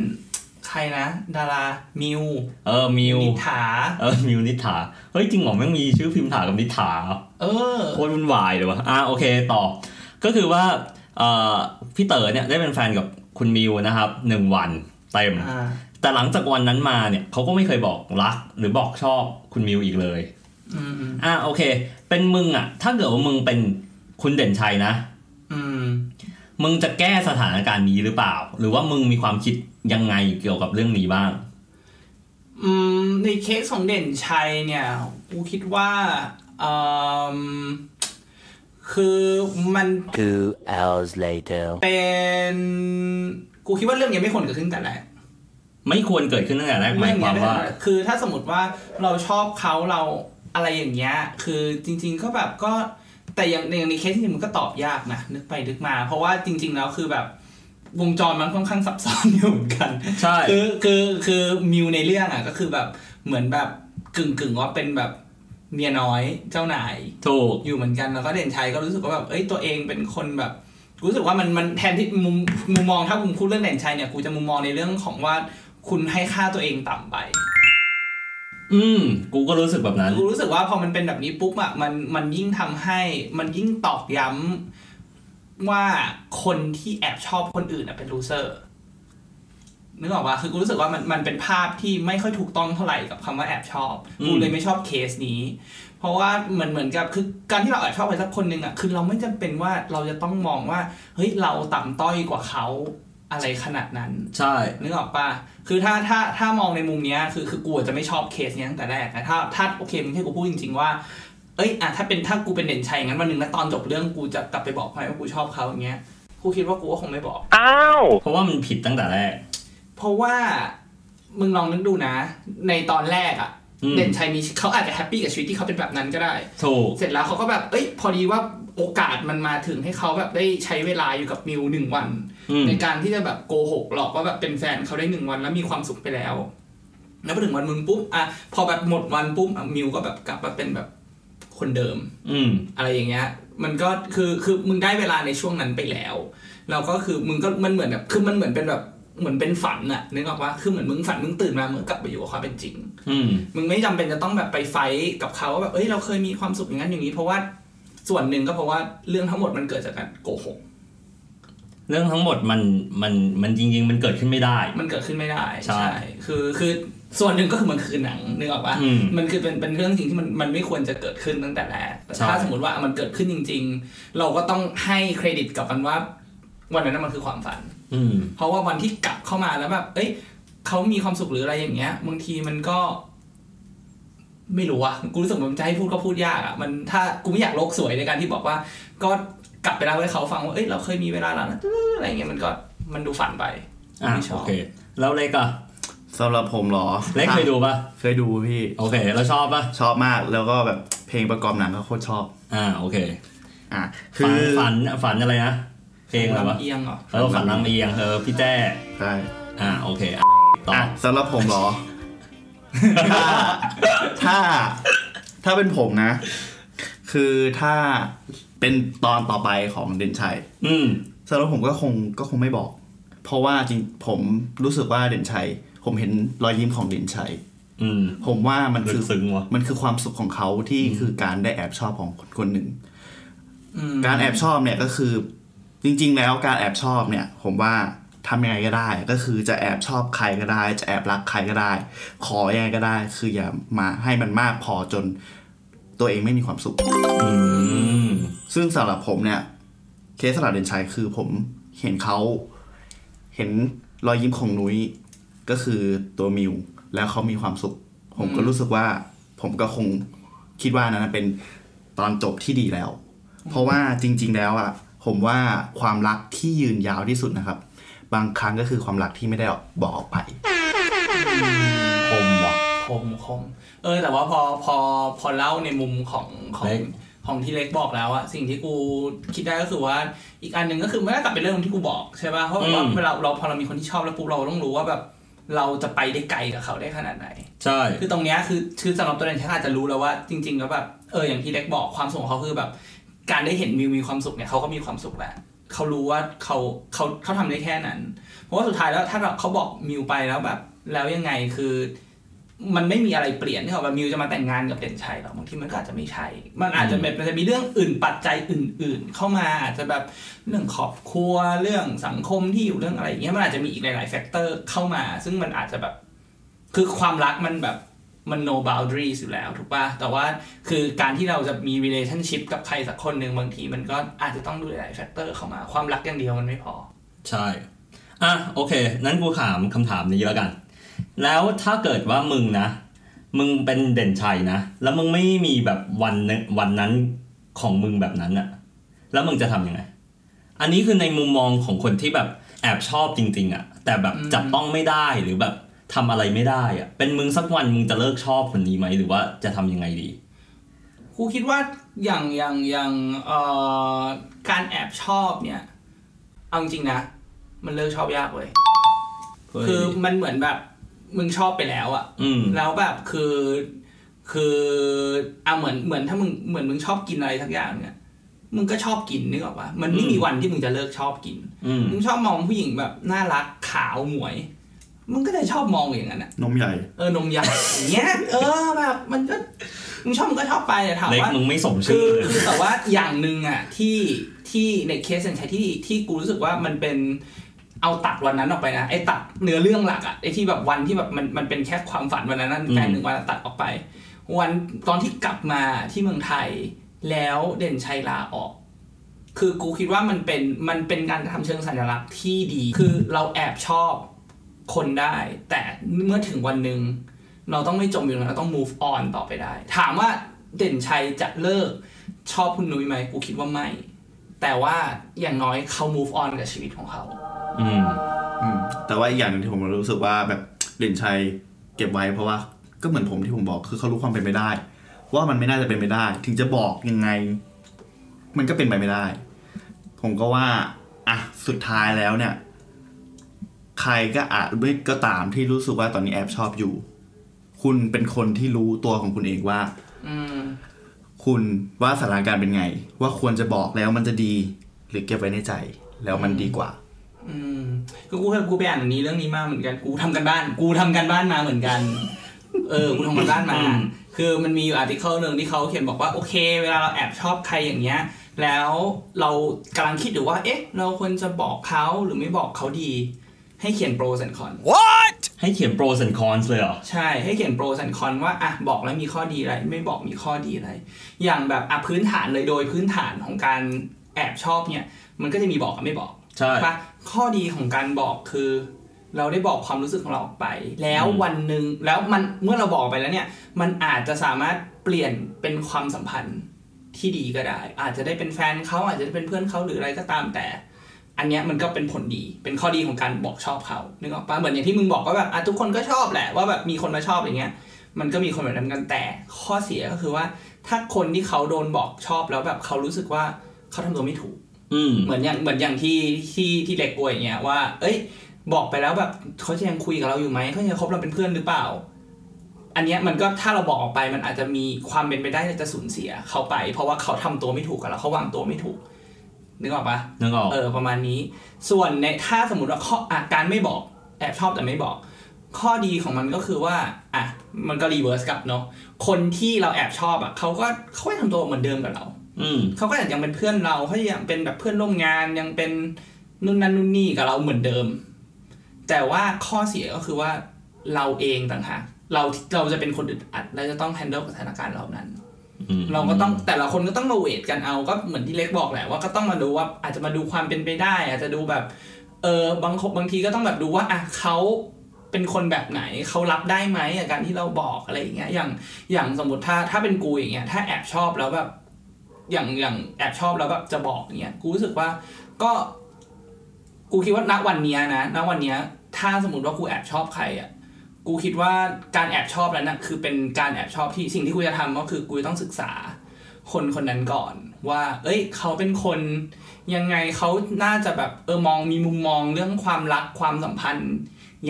ใครนะ ดารามิวเออมิวนิถาเออมิวนิถาเฮ้ยจริงเหรอแม่งมีชื่อพิมถากับนิถาเหรอเออโคตรวุ่นวายเลยวะอะโอเคต่อ ก็คือว่าเอ่อพี่เต๋อเนี่ยได้เป็นแฟนกับคุณมิวนะครับหนึ่งวันเต็มอ่าแต่หลังจากวันนั้นมาเนี่ยเขาก็ไม่เคยบอกรัก หรือบอกชอบคุณมิวอีกเลยอืมอืมอะโอเค เป็นมึงอะถ้าเกิดว่ามึงเป็นคุณเด่นชัยนะ อืม มึงจะแก้สถานการณ์นี้หรือเปล่า หรือว่ามึงมีความคิด ยังไงเกี่ยวกับเรื่องนี้บ้าง อืมในเคสของเด่นชัยเนี่ยกูคิดว่าอืมคือมัน Two hours later. เป็นกูคิดว่าเรื่องนี้ไม่ควรเกิดขึ้นแต่แรกไม่ควรเกิดขึ้นตั้งแต่แรกหมายความว่า คือถ้าสมมติว่าเราชอบเขาเราอะไรอย่างเงี้ย คือจริง ๆก็แบบก็แต่อย่างอย่างในเคสจริงๆมันก็ตอบยากนะนึกไปนึกมา เพราะว่าจริง ๆ แล้วคือแบบ วงจรมันค่อนข้างซับซ้อนอยู่เหมือนกัน ใช่ คือคือคือมิวในเรื่องอะก็คือแบบเหมือนแบบกึ่งกึ่งๆว่าเป็นแบบเมียน้อยเจ้านายถูกอยู่เหมือนกันแล้วก็เด่นชัยก็รู้สึกว่าแบบเอ้ยตัวเองเป็นคนแบบ รู้สึกว่ามันมันแทนที่มุมมุมมองถ้ามุมพูดเรื่องเด่นชัยเนี่ยกูจะมุมมองในเรื่องของว่าคุณให้ค่าตัวเองต่ำไป อืม กูก็รู้สึกแบบนั้น กูรู้สึกว่าพอมันเป็นแบบนี้ปุ๊บอะมันมันยิ่งทำให้มันยิ่งตอกย้ำ ว่าคนที่แอบชอบคนอื่นอะเป็นลูเซอร์นึกออกปะคือกูรู้สึกว่ามันมันเป็นภาพที่ไม่ค่อยถูกต้องเท่าไหร่กับคำว่าแอบชอบอืมกูเลยไม่ชอบเคสนี้ เพราะว่าเหมือนเหมือนกับคือการที่เราแอบชอบใครสักคนหนึ่งอะคือเราไม่จำเป็นว่าเราจะต้องมองว่าเฮ้ยเราต่ำต้อยกว่าเขาอะไรขนาดนั้น ใช่นึกออกปะคือถ้าถ้าถ้ามองในมุมเนี้ยคือคือกูอาจจะไม่ชอบเคสเนี้ยตั้งแต่แรกแต่ถ้าถ้าโอเคมึงให้กูพูดจริง ๆ ว่า เอ้ยอะถ้าเป็นถ้ากูเป็นเด่นชัยงั้นวันหนึ่งแล้วตอนจบเรื่องกูจะกลับไปบอกใครว่ากูชอบเขาอย่างเงี้ยกูคิดว่ากูก็คงไม่บอกเพราะว่ามันผิดตั้งแต่แรก เพราะว่ามึงลองนึกดูนะ ในตอนแรกอะอืม เด่นชัยมีเขาอาจจะแฮปปี้กับชีวิตที่เขาเป็นแบบนั้นก็ได้ ถูก เสร็จแล้วเขาก็แบบ เอ้ย พอดีว่าโอกาสมันมาถึงให้เขาแบบได้ใช้เวลาอยู่กับมิวหนึ่งวัน อืม ในการที่จะแบบโกหกหลอกว่าแบบเป็นแฟนเขาได้หนึ่งวันแล้วมีความสุขไปแล้ว แล้วพอถึงวันมึงปุ๊บ อะ พอแบบหมดวันปุ๊บอะมิวก็แบบกลับมาเป็นแบบ คนเดิม อืม อะไรอย่างเงี้ย มันก็คือคือมึงได้เวลาในช่วงนั้นไปแล้วแล้วก็คือมึงก็มันเหมือนแบบคือมันเหมือนเป็นแบบเหมือนเป็นฝันอะนึกออกว่าคือเหมือนมึงฝันมึงตื่นมามึงกลับไปอยู่กับความเป็นจริง อืม มึงไม่จำเป็นจะต้องแบบไปไฟท์กับเขาว่าแบบเอ้ยเราเคยมีความสุขอย่างนั้นอย่างนี้ เพราะว่าส่วนหนึ่งก็เพราะว่าเรื่องทั้งหมดมันเกิดจากการโกหกเรื่องทั้งหมดมันมันมันจริง ๆ มันเกิดขึ้นไม่ได้ มันเกิดขึ้นไม่ได้ใช่ คือคือ ส่วนหนึ่งก็คือมันคือหนังนึกออกปะอืมมันคือเป็นเป็นเรื่องจริงที่มันมันไม่ควรจะเกิดขึ้นตั้งแต่แรกแต่ใช่ถ้าสมมติว่ามันเกิดขึ้นจริง ๆ เราก็ต้องให้เครดิตกับมันว่า วันนั้นนะมันคือความฝัน อืมเพราะว่าวันที่กลับเข้ามาแล้วแบบเอ้ยเขามีความสุขหรืออะไรอย่างเงี้ยบางทีมันก็ ไม่รู้อะกูรู้สึกว่ามันจะให้พูดก็พูดยากอะมันถ้ากูไม่อยากโลกสวยในการที่บอกว่า ก็กลับไปเล่าให้เขาฟังว่าเอ้ยเราเคยมีเวลาแล้วนะอะไรเงี้ยมันก็มันดูฝันไปอะไม่ชโออบเคแล้วเล็กอะ สำหรับผมเหรอเล็กเคยดูปะเคยดูพี่ โอเค แล้วชอบปะชอบมากแล้วก็แบบเพลงประกอบหนังก็โคตรชอบ อ่าโอเค อะคืฝันอฝันฝันอะไรนะเพลงอะไรวะลำเอียงเหรอเออฝันลำเอียงเออพี่แจ้ใช่อ่าโอเคอะต่ออะสำหรับผมเหรอถ้าถ้า ถ้าเป็นผมนะ คือถ้าเป็นตอนต่อไปของเด่นชัย อืมสำหรับผมก็คงก็คงไม่บอก เพราะว่าจริงผมรู้สึกว่าเด่นชัย ผมเห็นรอยยิ้มของเด่นชัยอืมผมว่ามันลึคืกอซึ้งวะมันคือความสุขของเขาที่คือการได้แอบชอบของคนคนหนึ่งอืมการแอบชอบเนี่ยก็คือ จริง ๆ แล้วการแอบชอบเนี่ย ผมว่าทำยังไงก็ได้ ก็คือจะแอบชอบใครก็ได้ จะแอบรักใครก็ได้ ขอยังไงก็ได้ คืออย่ามาให้มันมากพอจนตัวเองไม่มีความสุขอืมซึ่งสำหรับผมเนี่ย เคสสลัดเดนชัยคือผมเห็นเขาเห็นรอยยิ้มของนุ้ย ก็คือตัวมิวแล้วเขามีความสุข ผมก็รู้สึกว่า ผมก็คงคิดว่านั้นเป็นตอนจบที่ดีแล้ว เพราะว่าจริง ๆ แล้วอะผมว่าความรักที่ยืนยาวที่สุดนะครับ บางครั้งก็คือความรักที่ไม่ได้บอกออกไปคมว่ะคมคมเออ แต่ว่าพอพอพอเล่าในมุมของของเล็กของที่เล็กบอกแล้วอะสิ่งที่กูคิดได้ก็คือว่าอีกอันหนึ่งก็คือไม่ได้กลับไปเรื่องที่กูบอกใช่ป่ะเพราะแบบว่าเวลาเราพอเรามีคนที่ชอบแล้วปุ๊บเราต้องรู้ว่าแบบ เราจะไปได้ไกลกับเขาได้ขนาดไหน ใช่ คือตรงเนี้ยคือคือสำหรับตัวเองฉันอาจจะรู้แล้วว่าจริงๆแล้วแบบเอออย่างที่เล็กบอกความสุขของเขาคือแบบ การได้เห็นมิวมีความสุขเนี่ยเขาก็มีความสุขแหละเขารู้ว่าเขาเขาเขาทำได้แค่นั้น เพราะว่าสุดท้ายแล้วถ้าเขาบอกมิวไปแล้วแบบ แล้วยังไงคือ มันไม่มีอะไรเปลี่ยนที่เขาแบบมิวจะมาแต่งงานกับเด่นชัยหรอกบางทีมันก็อาจจะไม่ใช่ มันอาจจะแบบมันจะมีเรื่องอื่นปัจจัยอื่น ๆ เข้ามาอาจจะแบบเรื่องครอบครัวเรื่องสังคมที่อยู่เรื่องอะไรอย่างเงี้ยมันอาจจะมีอีกหลาย ๆ แฟกเตอร์เข้ามา ซึ่งมันอาจจะแบบคือความรักมันแบบมัน no boundaries อยู่แล้วถูกป่ะ แต่ว่าคือการที่เราจะมี relationship กับใครสักคนหนึ่งบางทีมันก็อาจจะต้องดูหลายๆ factor เข้ามา ความรักอย่างเดียวมันไม่พอ ใช่ อะโอเค นั้นกูถามคำถามนี้แล้วกัน แล้วถ้าเกิดว่ามึงนะ มึงเป็นเด่นชัยนะ แล้วมึงไม่มีแบบวันนึงวันนั้นของมึงแบบนั้นอะแล้วมึงจะทำยังไง อันนี้คือในมุมมองของคนที่แบบแอบชอบจริง ๆอะแต่แบบอืมจับต้องไม่ได้หรือแบบทำอะไรไม่ได้อะเป็นมึงสักวันมึงจะเลิกชอบคนนี้ไหมหรือว่าจะทำยังไงดีครูคิดว่าอย่างอย่างอย่างเอ่อการแอบชอบเนี่ยเอาจริงๆนะ มันเลิกชอบยากเว้ยคือมันเหมือนแบบ มึงชอบไปแล้วอะอืมแล้วแบบคือคืออะเหมือนเหมือนถ้ามึงเหมือนมึงชอบกินอะไรสักอย่างเนี่ยมึงก็ชอบกินนึกออกปะมันไม่มีอืมวันที่มึงจะเลิกชอบกินอืมมึงชอบมองผู้หญิงแบบน่ารักขาวหมวย มึงก็จะชอบมองอย่างนั้นอะนมใหญ่ เออนมใหญ่อย่างเงี้ย เออแบบมันก็มึงชอบมึงก็ชอบไปแต่ถามเล็กว่ามึงไม่สมคืชื่ออเลยคือแต่ว่าอย่างหนึ่งอะที่ที่ในเคสอย่างใช้ที่ที่กูรู้สึกว่ามันเป็น เอาตัดวันนั้นออกไปนะไอ้ตัดเนื้อเรื่องหลักอะไอ้ที่แบบวันที่แบบมันมันเป็นแค่ความฝันวันนั้นนั่นแฟนหนึ่งวันตัดออกไป วันตอนที่กลับมาที่เมืองไทยแล้วเด่นชัยลาออก คือกูคิดว่ามันเป็นมันเป็นการกระทำเชิงสัญลักษณ์ที่ดี คือเราแอบชอบคนได้ แต่เมื่อถึงวันหนึ่งเราต้องไม่จมอยู่ตรงนั้นเราต้อง move on ต่อไปได้ ถามว่าเด่นชัยจะเลิกชอบคุณนุ้ยไหมกูคิดว่าไม่ แต่ว่าอย่างน้อยเขา move on กับชีวิตของเขา อืมอืมแต่ว่าอีกอย่างหนึงที่ผมรู้สึกว่าแบบเด่นชัยเก็บไว้เพราะว่าก็เหมือนผมที่ผมบอกคือเขารู้ความเป็นไปได้ ว่ามันไม่น่าจะเป็นไปได้ ถึงจะบอกยังไง มันก็เป็นไปไม่ได้ ผมก็ว่าอะสุดท้ายแล้วเนี่ย ใครก็อาจไม่ก็ตามที่รู้สึกว่าตอนนี้แอบชอบอยู่ คุณเป็นคนที่รู้ตัวของคุณเองว่าอืมคุณว่าสถานการณ์เป็นไง ว่าควรจะบอกแล้วมันจะดี หรือเก็บไว้ในใจ แล้วมันดีกว่า อืมคือกูเคยกูไปอ่านอันนี้เรื่องนี้มาเหมือนกัน กูทำการบ้าน กูทำการบ้านมาเหมือนกัน เออ กูทำการบ้านมาอืมคือมันมีอยู่ article หนึ่งที่เขาเขียนบอกว่าโอเค เวลาเราแอบชอบใครอย่างเงี้ย แล้วเรากำลังคิดอยู่ว่า เอ๊ะ เราควรจะบอกเขาหรือไม่บอกเขาดี ให้เขียน pro and conให้เขียน pros and cons เลยเหรอ ใช่ ให้เขียน pro and con ว่าอะบอกแล้วมีข้อดีอะไร ไม่บอกมีข้อดีอะไร อย่างแบบอะพื้นฐานเลยโดยพื้นฐานของการแอบชอบเนี่ย มันก็จะมีบอกกับไม่บอก ใช่ปะ ข้อดีของการบอกคือ เราได้บอกความรู้สึกของเราออกไป แล้วอืมวันหนึ่งแล้วมันเมื่อเราบอกไปแล้วเนี่ย มันอาจจะสามารถเปลี่ยนเป็นความสัมพันธ์ที่ดีก็ได้ อาจจะได้เป็นแฟนเขาอาจจะได้เป็นเพื่อนเขาหรืออะไรก็ตามแต่ อันเนี้ยมันก็เป็นผลดีเป็นข้อดีของการบอกชอบเขานึกออกปะเหมือนอย่างที่มึงบอกว่าแบบอะทุกคนก็ชอบแหละว่าแบบมีคนมาชอบอย่างเงี้ย มันก็มีคนแบบนั้นกันแต่ข้อเสียก็คือว่า ถ้าคนที่เขาโดนบอกชอบแล้วแบบเขารู้สึกว่าเขาทำตัวไม่ถูกอืม เหมือนอย่างเหมือนอย่างที่ที่ที่เล็กอวยอย่างเงี้ยว่า เอ้ย บอกไปแล้วแบบเขาจะยังคุยกับเราอยู่ไหมเขาจะคบเราเป็นเพื่อนหรือเปล่า อันเนี้ยมันก็ถ้าเราบอกออกไปมันอาจจะมีความเป็นไปได้ที่จะสูญเสียเขาไป เพราะว่าเขาทำตัวไม่ถูกกับเราเขาวางตัวไม่ถูกนึกออกปะนึกออกเออประมาณนี้ ส่วนในถ้าสมมติว่าข้ออะการไม่บอกแอบชอบแต่ไม่บอก ข้อดีของมันก็คือว่าอะมันก็รีเวิร์สกลับเนาะคนที่เราแอบชอบอะเขาก็เขาก็ทำตัวเหมือนเดิมกับเรา อืมเขาก็ยังเป็นเพื่อนเราเขายังเป็นแบบเพื่อนร่วมงานยังเป็นนู่นนั่นนู่นนี่กับเราเหมือนเดิม แต่ว่าข้อเสียก็คือว่าเราเองต่างหากเราเราจะเป็นคนอึดอัดและจะต้อง handle กับสถานการณ์เหล่านั้นอืมเราก็ต้องแต่ละคนก็ต้องมาเวทกันเอาก็เหมือนที่เล็กบอกแหละว่าก็ต้องมาดูว่าอาจจะมาดูความเป็นไปได้ อาจจะดูแบบ เออบางคนบางทีก็ต้องแบบดูว่าอะเขาเป็นคนแบบไหนเขารับได้ไหมกับการที่เราบอกอะไรอย่างเงี้ยอย่างอย่างสมมติถ้าถ้าเป็นกูอย่างเงี้ยถ้าแอบชอบแล้วแบบ อย่างอย่างแอบชอบแล้วแบบจะบอกอย่างเงี้ยกูรู้สึกว่าก็ กูคิดว่าณวันเนี้ยนะณวันเนี้ยถ้าสมมติว่ากูแอบชอบใครอะกูคิดว่าการแอบชอบนั้นนะคือเป็นการแอบชอบที่สิ่งที่กูจะทำก็คือกูจะต้องศึกษาคนคนนั้นก่อน ว่า เอ้ย เขาเป็นคนยังไงเขาน่าจะแบบเออมองมีมุมมองเรื่องความรักความสัมพันธ์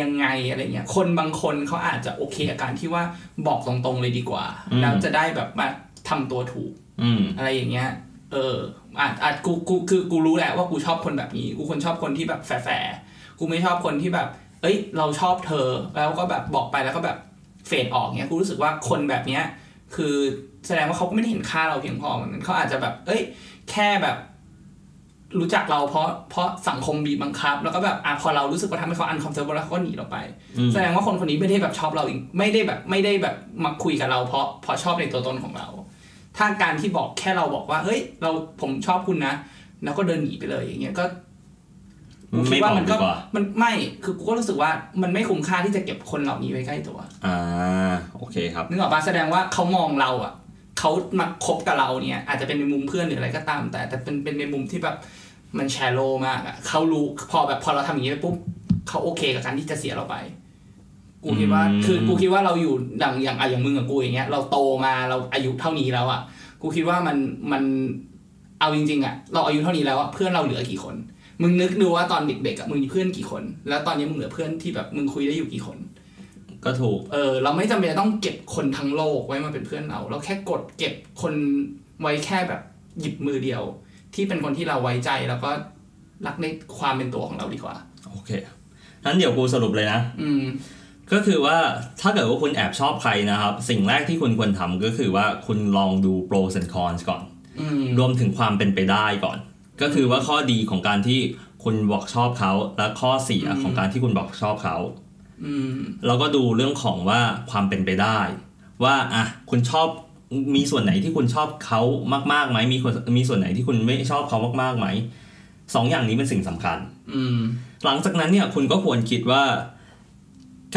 ยังไงอะไรเงี้ยคนบางคนเขาอาจจะโอเคกับการที่ว่าบอกตรงๆเลยดีกว่าอืมแล้วจะได้แบบมาทำตัวถูก อืมอะไรอย่างเงี้ย เอออาจอาจกูกูคือกูรู้แหละว่ากูชอบคนแบบนี้ กูคนชอบคนที่แบบแฝงๆกูไม่ชอบคนที่แบบ เอ้ย เราชอบเธอ แล้วก็แบบบอกไปแล้วก็แบบเฟดออกเงี้ยกูรู้สึกว่าคนแบบเนี้ย คือแสดงว่าเขาก็ไม่ได้เห็นค่าเราเพียงพอเหมือนกันเขาอาจจะแบบ เอ้ย แค่แบบ รู้จักเราเพราะเพราะสังคมบีบบังคับ แล้วก็แบบอะพอเรารู้สึกว่าทำให้เขา uncomfortable แล้วเขาก็หนีเราไปอืมแสดงว่าคนคนนี้ไม่ได้แบบชอบเราอีกไม่ได้แบบไม่ได้แบบมาคุยกับเราเพราะเพราะชอบในตัวตนของเรา ถ้าการที่บอกแค่เราบอกว่า เฮ้ย เราผมชอบคุณนะ แล้วก็เดินหนีไปเลยอย่างเงี้ยก็กูคิดว่ามันก็ไม่บอกดีกว่ามันไม่คือกูก็รู้สึกว่ามันไม่คุ้มค่าที่จะเก็บคนเหล่านี้ไว้ใกล้ตัว อ่า โอเคครับนึกออกปะแสดงว่าเขามองเราอะเขามาคบกับเราเนี่ย อาจจะเป็นในมุมเพื่อนหรืออะไรก็ตาม แต่แต่เป็นเป็นในมุมที่แบบมันแชโลมากอะเขารู้พอแบบพอเราทำอย่างนี้ไปปุ๊บเขาโอเคกับการที่จะเสียเราไป กูคิดว่าอืมคือกูคิดว่าเราอยู่อย่างอย่างอะอย่างมึงกับกูอย่างเงี้ยเราโตมาเราอายุเท่านี้แล้วอะกูคิดว่ามันมันเอาจริงๆอะเราอายุเท่านี้แล้วอะเพื่อนเราเหลือกี่คน มึงนึกดูว่าตอนเด็กๆอะมึงมีเพื่อนกี่คน แล้วตอนนี้มึงเหลือเพื่อนที่แบบมึงคุยได้อยู่กี่คน ก็ถูก เออ เราไม่จำเป็นจะต้องเก็บคนทั้งโลกไว้มาเป็นเพื่อนเรา เราแค่กดเก็บคนไว้แค่แบบหยิบมือเดียว ที่เป็นคนที่เราไว้ใจแล้วก็รักในความเป็นตัวของเราดีกว่า โอเคงั้นเดี๋ยวกูสรุปเลยนะ อืม ก็คือว่าถ้าเกิดว่าคุณแอบชอบใครนะครับ สิ่งแรกที่คุณควรทำก็คือว่าคุณลองดู pros and cons ก่อนอืมรวมถึงความเป็นไปได้ก่อน ก็คือว่าข้อดีของการที่คุณบอกชอบเขา และข้อเสียของการที่คุณบอกชอบเขาอืมเราก็ดูเรื่องของว่าความเป็นไปได้ ว่าอะคุณชอบมีส่วนไหนที่คุณชอบเขามากๆไหมมีคนมีส่วนไหนที่คุณไม่ชอบเขามากๆไหมสองอย่างนี้เป็นสิ่งสำคัญ อืมหลังจากนั้นเนี่ยคุณก็ควรคิดว่า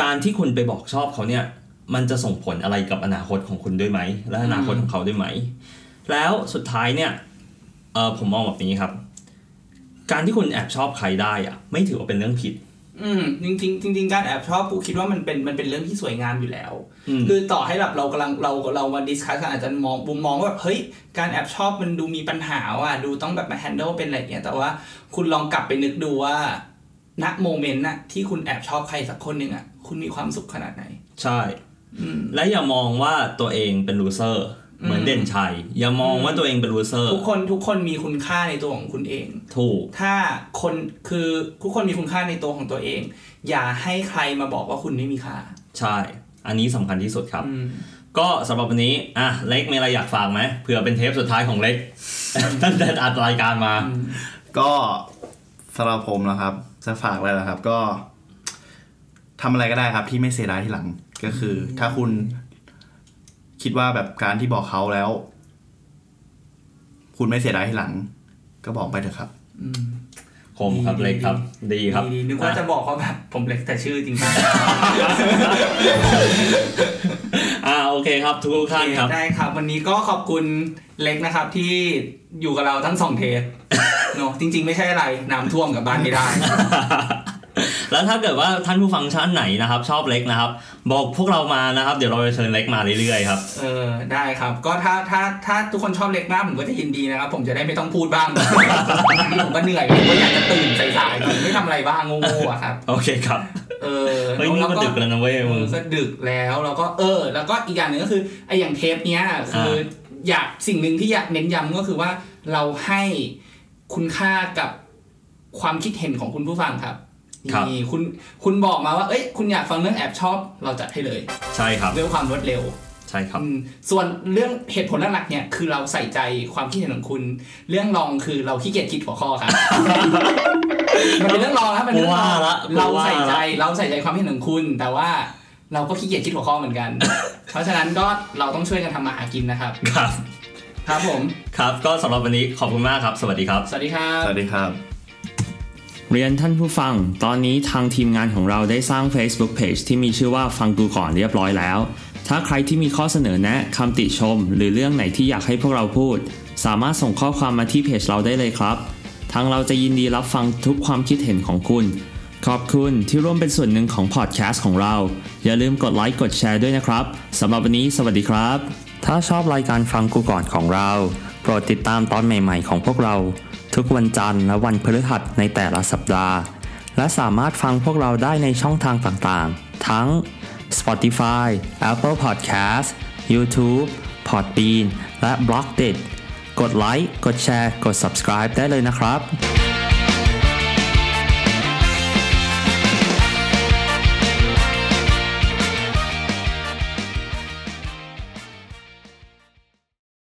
การที่คุณไปบอกชอบเขาเนี่ย มันจะส่งผลอะไรกับอนาคตของคุณด้วยไหม และอนาคตของเขาด้วยไหม แล้วสุดท้ายเนี่ยเออผมมองแบบนี้ครับ การที่คุณแอบชอบใครได้อะไม่ถือว่าเป็นเรื่องผิด อืมจริงๆจริงๆการแอบชอบกูคิดว่ามันเป็นมันเป็นเรื่องที่สวยงามอยู่แล้วอืมคือต่อให้แบบเรากำลังเราเรามา discuss กันอาจจะมองมุมมองว่าแบบเฮ้ยการแอบชอบมันดูมีปัญหาว่ะดูต้องแบบมา handle เป็นอะไรอย่างเงี้ยแต่ว่าคุณลองกลับไปนึกดูว่าณ moment น่ะที่คุณแอบชอบใครสักคนหนึ่งอะ คุณมีความสุขขนาดไหน ใช่อืมและอย่ามองว่าตัวเองเป็น loser เหมือนอืมเด่นชัย อย่ามองว่าตัวเองเป็น loser ทุกคนทุกคนมีคุณค่าในตัวของคุณเอง ถูก ถ้าคนคือทุกคนมีคุณค่าในตัวของตัวเอง อย่าให้ใครมาบอกว่าคุณไม่มีค่า ใช่ อันนี้สำคัญที่สุดครับอืมก็สำหรับวันนี้ อะ เล็กมีอะไรอยากฝากไหมเผื่อเป็นเทปสุดท้ายของเล็ก ตั้งแต่อัดรายการมา ก็สำหรับผมนะครับ จะฝากอะไรนะครับ ก็ ทำอะไรก็ได้ครับ ที่ไม่เสียดายทีหลัง ก็คือ ถ้าคุณคิดว่าแบบการที่บอกเขาแล้ว คุณไม่เสียดายทีหลัง ก็บอกไปเถอะครับผมครับดีเล็กครับ ดีครับดีๆนึกว่าจะบอกว่าแบบผมเล็กแต่ชื่อจริงอ่าโอเคครับ ทุกท่านครับได้ครับ วันนี้ก็ขอบคุณเล็กนะครับที่อยู่กับเราทั้งสองเทปเนอะจริง ๆ ไม่ใช่อะไรน้ำท่วมกับบ้านไม่ได้ แล้วถ้าเกิดว่าท่านผู้ฟังชั้นไหนนะครับ ชอบเล็กนะครับ บอกพวกเรามานะครับ เดี๋ยวเราจะเชิญเล็กมาเรื่อยๆครับเออได้ครับ ก็ถ้าถ้าถ้าทุกคนชอบเล็กมากผมก็จะยินดีนะครับ ผมจะได้ไม่ต้องพูดบ้างผมก็เหนื่อยผมก็อยากจะตื่นสายๆไม่ทำอะไรบ้างโง่ๆอะครับ โอเคครับเออเฮ้ยนี่ก็ดึกแล้วนะเว้ยเอมึงอก็ดึกแล้วแล้วก็เออ แล้วก็อีกอย่างหนึ่งก็คือไออย่างเทปเนี้ยคือออยากสิ่งหนึ่งที่อยากเน้นย้ำก็คือว่าเราให้คุณค่ากับความคิดเห็นของคุณผู้ฟังครับครับ นี่คุณคุณบอกมาว่าเอ้ยคุณอยากฟังเรื่องแอบชอบเราจัดให้เลย ใช่ครับด้วยความรวดเร็วใช่ครับอืมส่วนเรื่องเหตุผลหลักๆเนี่ยคือเราใส่ใจความคิดเห็นของคุณ เรื่องรองคือเราขี้เกียจคิดหัวข้อครับมันเป็นเรื่องรองครับมันเป็นเรื่องรองกูว่าละกูเราว่าละใส่ใจเราใส่ใจความคิดเห็นของคุณ แต่ว่าเราก็ขี้เกียจคิดหัวข้อเหมือนกัน เพราะฉะนั้นก็เราต้องช่วยกันทำมาหากินนะครับ ครับ ครับผม ครับ ก็สำหรับวันนี้ขอบคุณมากครับ สวัสดีครับ สวัสดีครับ สวัสดีครับ เรียนท่านผู้ฟัง ตอนนี้ทางทีมงานของเราได้สร้าง Facebook Page ที่มีชื่อว่าฟังกูก่อนเรียบร้อยแล้ว ถ้าใครที่มีข้อเสนอแนะคำติชม หรือเรื่องไหนที่อยากให้พวกเราพูด สามารถส่งข้อความมาที่เพจเราได้เลยครับ ทางเราจะยินดีรับฟังทุกความคิดเห็นของคุณ ขอบคุณที่ร่วมเป็นส่วนหนึ่งของพอดแคสต์ของเรา อย่าลืมกดไลค์กดแชร์ด้วยนะครับสำหรับวันนี้สวัสดีครับ ถ้าชอบรายการฟังกูก่อนของเรา โปรดติดตามตอนใหม่ ๆ ของพวกเรา ทุกวันจันทร์และวันพฤหัสในแต่ละสัปดาห์ และสามารถฟังพวกเราได้ในช่องทางต่างๆ ทั้ง Spotify, Apple Podcast, YouTube, Podbean และ b l o g d i t กดไลค์ กดแชร์ กด subscribe ได้เลยนะครับ